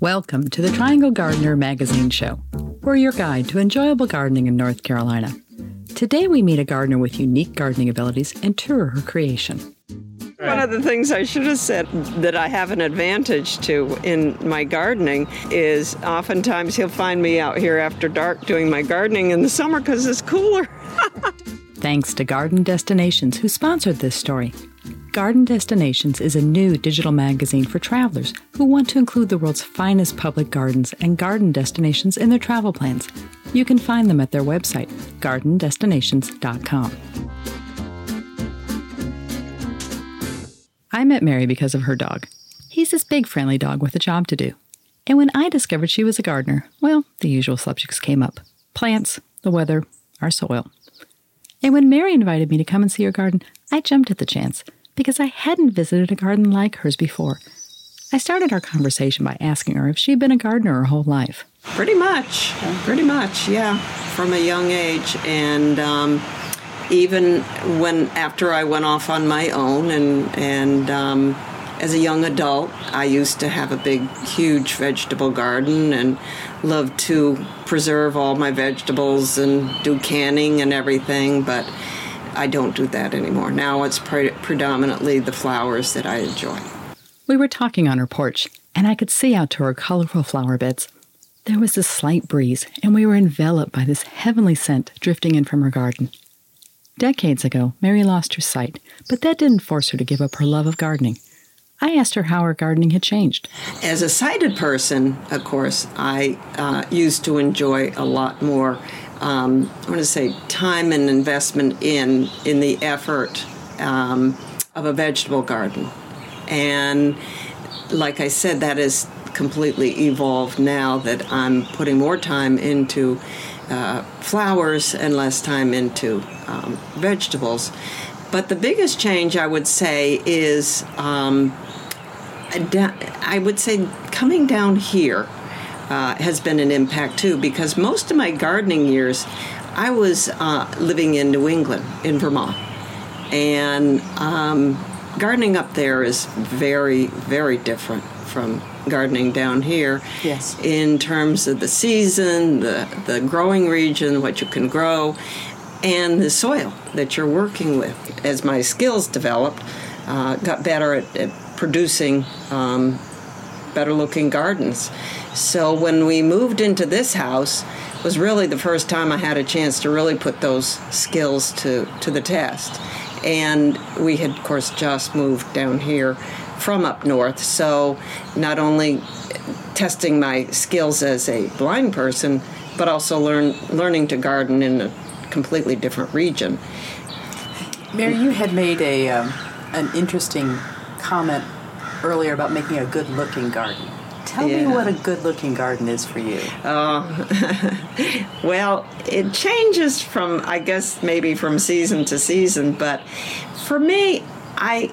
Welcome to the Triangle Gardener Magazine Show. We're your guide to enjoyable gardening in North Carolina. Today we meet a gardener with unique gardening abilities and tour her creation. One of the things I should have said that I have an advantage to in my gardening is oftentimes he'll find me out here after dark doing my gardening in the summer because it's cooler. Thanks to Garden Destinations, who sponsored this story. Garden Destinations is a new digital magazine for travelers who want to include the world's finest public gardens and garden destinations in their travel plans. You can find them at their website, gardendestinations.com. I met Mary because of her dog. He's this big, friendly dog with a job to do. And when I discovered she was a gardener, well, the usual subjects came up plants, the weather, our soil. And when Mary invited me to come and see her garden, I jumped at the chance because I hadn't visited a garden like hers before. I started our conversation by asking her if she'd been a gardener her whole life. Pretty much, pretty much, yeah, from a young age. And um, even when after I went off on my own and, and um, as a young adult, I used to have a big, huge vegetable garden and loved to preserve all my vegetables and do canning and everything, but I don't do that anymore. Now it's pre- predominantly the flowers that I enjoy. We were talking on her porch, and I could see out to her colorful flower beds. There was a slight breeze, and we were enveloped by this heavenly scent drifting in from her garden. Decades ago, Mary lost her sight, but that didn't force her to give up her love of gardening. I asked her how her gardening had changed. As a sighted person, of course, I uh, used to enjoy a lot more um, I want to say time and investment in in the effort um, of a vegetable garden, and like I said, that is completely evolved now that I'm putting more time into uh, flowers and less time into um, vegetables. But the biggest change I would say is um, I would say coming down here uh, has been an impact too because most of my gardening years I was uh, living in New England, in Vermont. And um, gardening up there is very, very different from gardening down here. Yes. In terms of the season, the, the growing region, what you can grow, and the soil that you're working with. As my skills developed, uh, got better at, at producing um, better looking gardens. So when we moved into this house, was really the first time I had a chance to really put those skills to, to the test. And we had, of course, just moved down here from up north. So not only testing my skills as a blind person, but also learn, learning to garden in a completely different region. Mary, you had made a um, an interesting comment earlier about making a good looking garden. Tell yeah. me what a good looking garden is for you. Uh, well, it changes from, I guess, maybe from season to season, but for me, I,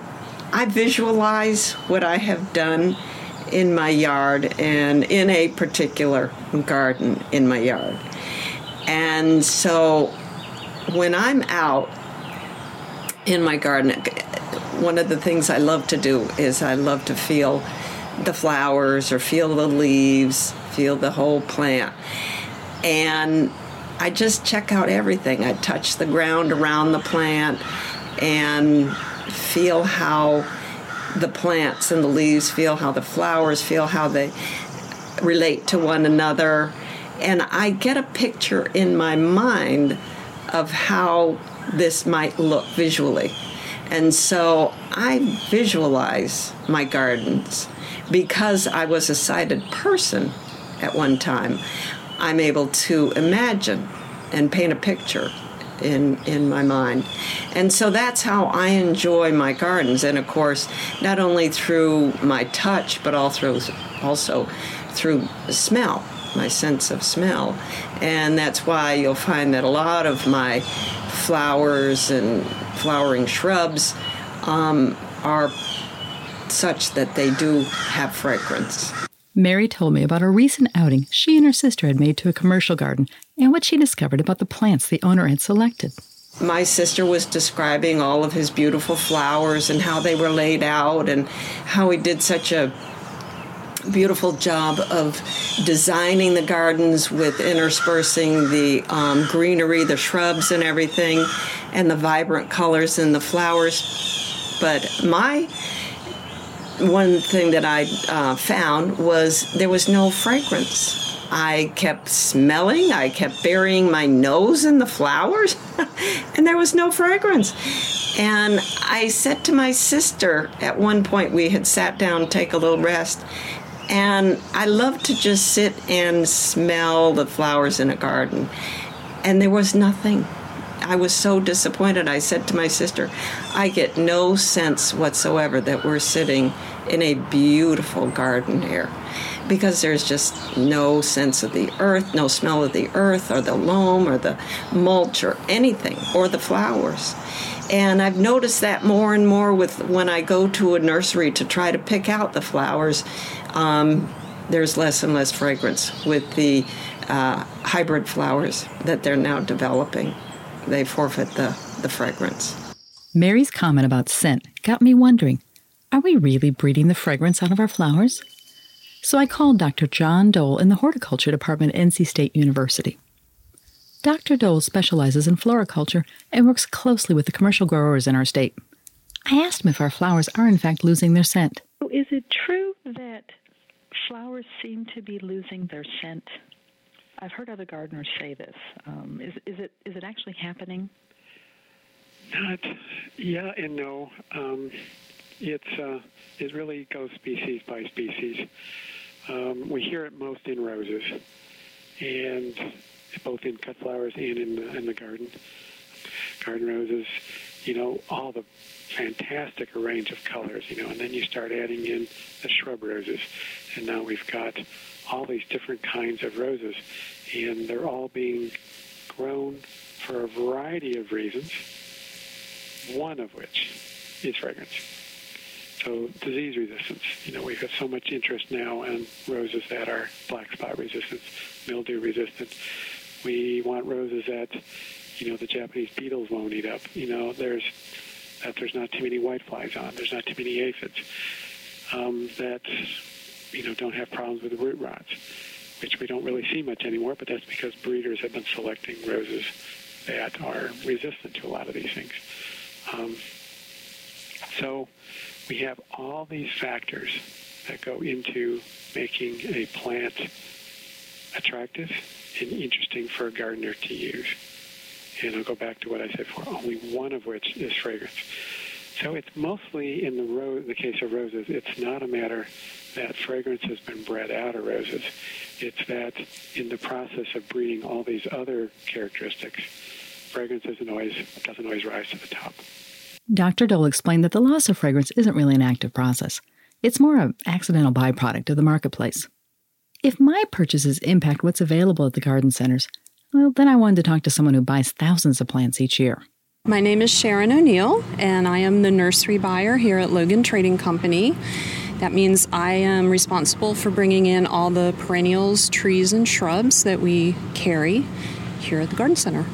I visualize what I have done in my yard and in a particular garden in my yard. And so when I'm out in my garden, one of the things I love to do is I love to feel the flowers or feel the leaves, feel the whole plant. And I just check out everything. I touch the ground around the plant and feel how the plants and the leaves feel, how the flowers feel, how they relate to one another. And I get a picture in my mind of how this might look visually. And so I visualize my gardens because I was a sighted person at one time. I'm able to imagine and paint a picture in in my mind. And so that's how I enjoy my gardens and of course not only through my touch but also also through smell, my sense of smell. And that's why you'll find that a lot of my flowers and flowering shrubs um, are such that they do have fragrance. Mary told me about a recent outing she and her sister had made to a commercial garden and what she discovered about the plants the owner had selected. My sister was describing all of his beautiful flowers and how they were laid out and how he did such a beautiful job of designing the gardens with interspersing the um, greenery, the shrubs, and everything, and the vibrant colors and the flowers. But my one thing that I uh, found was there was no fragrance. I kept smelling, I kept burying my nose in the flowers, and there was no fragrance. And I said to my sister at one point, we had sat down, to take a little rest, and I love to just sit and smell the flowers in a garden. And there was nothing. I was so disappointed. I said to my sister, I get no sense whatsoever that we're sitting in a beautiful garden here because there's just no sense of the earth, no smell of the earth or the loam or the mulch or anything or the flowers. And I've noticed that more and more with when I go to a nursery to try to pick out the flowers. Um, there's less and less fragrance with the uh, hybrid flowers that they're now developing. They forfeit the, the fragrance. Mary's comment about scent got me wondering are we really breeding the fragrance out of our flowers? So I called Dr. John Dole in the horticulture department at NC State University. Dr. Dole specializes in floriculture and works closely with the commercial growers in our state. I asked him if our flowers are in fact losing their scent. Is it true that flowers seem to be losing their scent? I've heard other gardeners say this. Um, is, is it is it actually happening? Not, yeah and no. Um, it's uh, it really goes species by species. Um, we hear it most in roses, and both in cut flowers and in the, in the garden. Garden roses, you know, all the fantastic range of colors, you know, and then you start adding in the shrub roses, and now we've got all these different kinds of roses, and they're all being grown for a variety of reasons, one of which is fragrance. So disease resistance. You know, we've got so much interest now in roses that are black spot resistant, mildew resistant. We want roses that, you know, the Japanese beetles won't eat up. You know, there's that there's not too many whiteflies on. There's not too many aphids. Um, that you know don't have problems with root rots, which we don't really see much anymore. But that's because breeders have been selecting roses that are resistant to a lot of these things. Um, so we have all these factors that go into making a plant attractive and interesting for a gardener to use. And I'll go back to what I said before, only one of which is fragrance. So it's mostly in the, ro- the case of roses, it's not a matter that fragrance has been bred out of roses. It's that in the process of breeding all these other characteristics, fragrance doesn't always, doesn't always rise to the top. Dr. Dole explained that the loss of fragrance isn't really an active process. It's more an accidental byproduct of the marketplace. If my purchases impact what's available at the garden centers, well, then I wanted to talk to someone who buys thousands of plants each year. My name is Sharon O'Neill, and I am the nursery buyer here at Logan Trading Company. That means I am responsible for bringing in all the perennials, trees, and shrubs that we carry here at the garden center.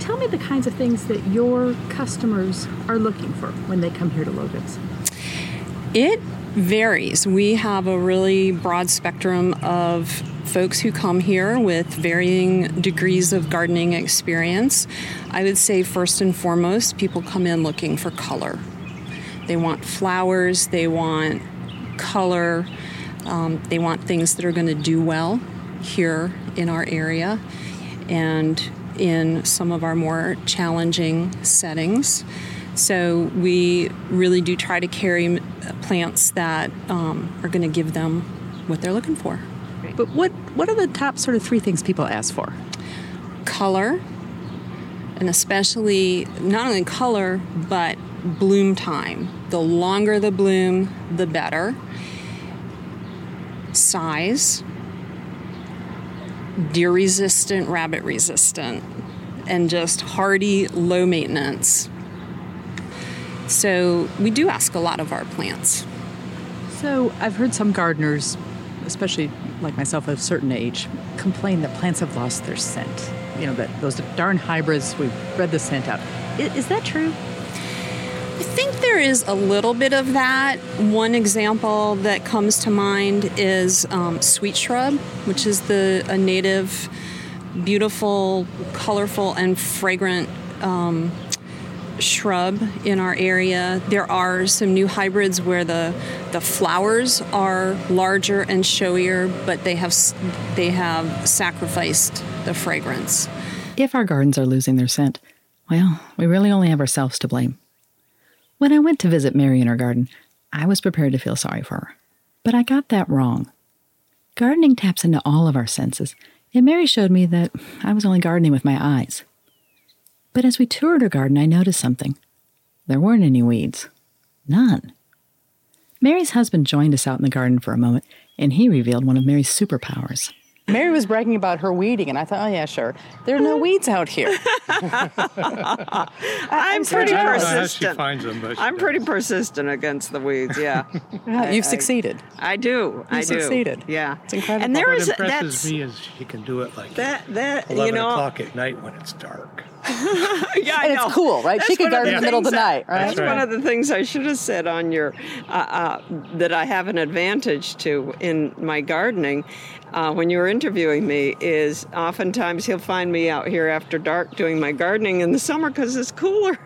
Tell me the kinds of things that your customers are looking for when they come here to Logan's. It varies. We have a really broad spectrum of folks who come here with varying degrees of gardening experience. I would say, first and foremost, people come in looking for color. They want flowers, they want color, um, they want things that are going to do well here in our area. And in some of our more challenging settings. So we really do try to carry plants that um, are going to give them what they're looking for. But what what are the top sort of three things people ask for? Color, and especially not only color but bloom time. The longer the bloom, the better. Size, deer resistant, rabbit resistant, and just hardy, low maintenance. So we do ask a lot of our plants. So I've heard some gardeners, especially like myself of a certain age, complain that plants have lost their scent. You know, that those darn hybrids, we've bred the scent out. Is, is that true? I think there is a little bit of that. One example that comes to mind is um, sweet shrub, which is the a native, beautiful, colorful, and fragrant um, shrub in our area. There are some new hybrids where the the flowers are larger and showier, but they have they have sacrificed the fragrance. If our gardens are losing their scent, well, we really only have ourselves to blame. When I went to visit Mary in her garden, I was prepared to feel sorry for her. But I got that wrong. Gardening taps into all of our senses, and Mary showed me that I was only gardening with my eyes. But as we toured her garden, I noticed something. There weren't any weeds. None. Mary's husband joined us out in the garden for a moment, and he revealed one of Mary's superpowers. Mary was bragging about her weeding, and I thought, oh, yeah, sure. There are no weeds out here. I'm pretty I how she persistent. finds them, but she I'm does. pretty persistent against the weeds. Yeah, Yeah, You've succeeded. I do. I do. succeeded. Yeah, It's incredible. And there What is impresses that's me is she can do it like that that 11 you know. o'clock at night when it's dark. Yeah, I And know. it's cool, right? she That's could one of garden in the middle of the night, right? That's That's one of the things I should have said on your uh, uh, that I have an advantage to in my gardening. Uh, when you were interviewing me, is oftentimes he'll find me out here after dark doing my gardening in the summer because it's cooler.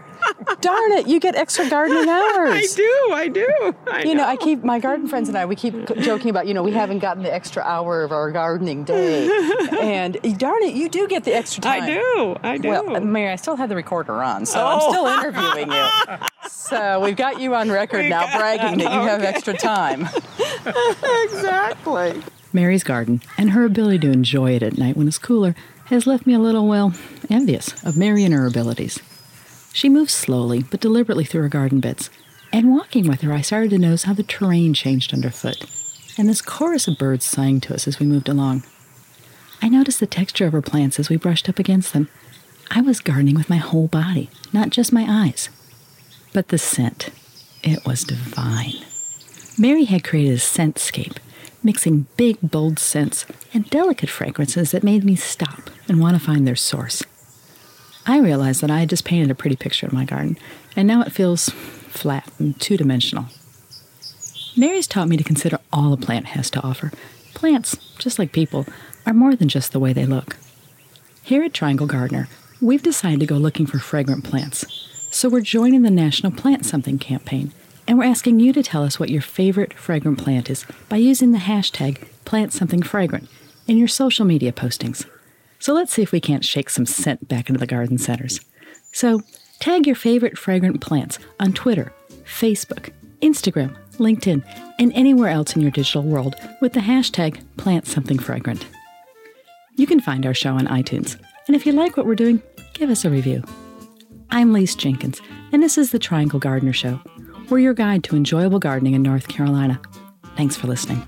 Darn it, you get extra gardening hours. I do, I do. I You know, I keep my garden friends and I. We keep joking about, you know, we haven't gotten the extra hour of our gardening day, and eh, darn it, you do get the extra time. I do, I do. Well, uh, Mary, I still have the recorder on, so Oh. I'm still interviewing you. So we've got you on record We now, bragging that you have extra time. exactly. Mary's garden and her ability to enjoy it at night when it's cooler has left me a little, well, envious of Mary and her abilities. She moved slowly but deliberately through her garden bits, and walking with her, I started to notice how the terrain changed underfoot, and this chorus of birds sang to us as we moved along. I noticed the texture of her plants as we brushed up against them. I was gardening with my whole body, not just my eyes. But the scent, it was divine. Mary had created a scentscape, mixing big, bold scents and delicate fragrances that made me stop and want to find their source. I realized that I had just painted a pretty picture of my garden, and now it feels flat and two dimensional. Mary's taught me to consider all a plant has to offer. Plants, just like people, are more than just the way they look. Here at Triangle Gardener, we've decided to go looking for fragrant plants. So we're joining the National Plant Something campaign, and we're asking you to tell us what your favorite fragrant plant is by using the hashtag PlantSomethingFragrant in your social media postings. So let's see if we can't shake some scent back into the garden centers. So tag your favorite fragrant plants on Twitter, Facebook, Instagram, LinkedIn, and anywhere else in your digital world with the hashtag PlantSomethingFragrant. You can find our show on iTunes, and if you like what we're doing, give us a review. I'm Lise Jenkins, and this is the Triangle Gardener Show. We're your guide to enjoyable gardening in North Carolina. Thanks for listening.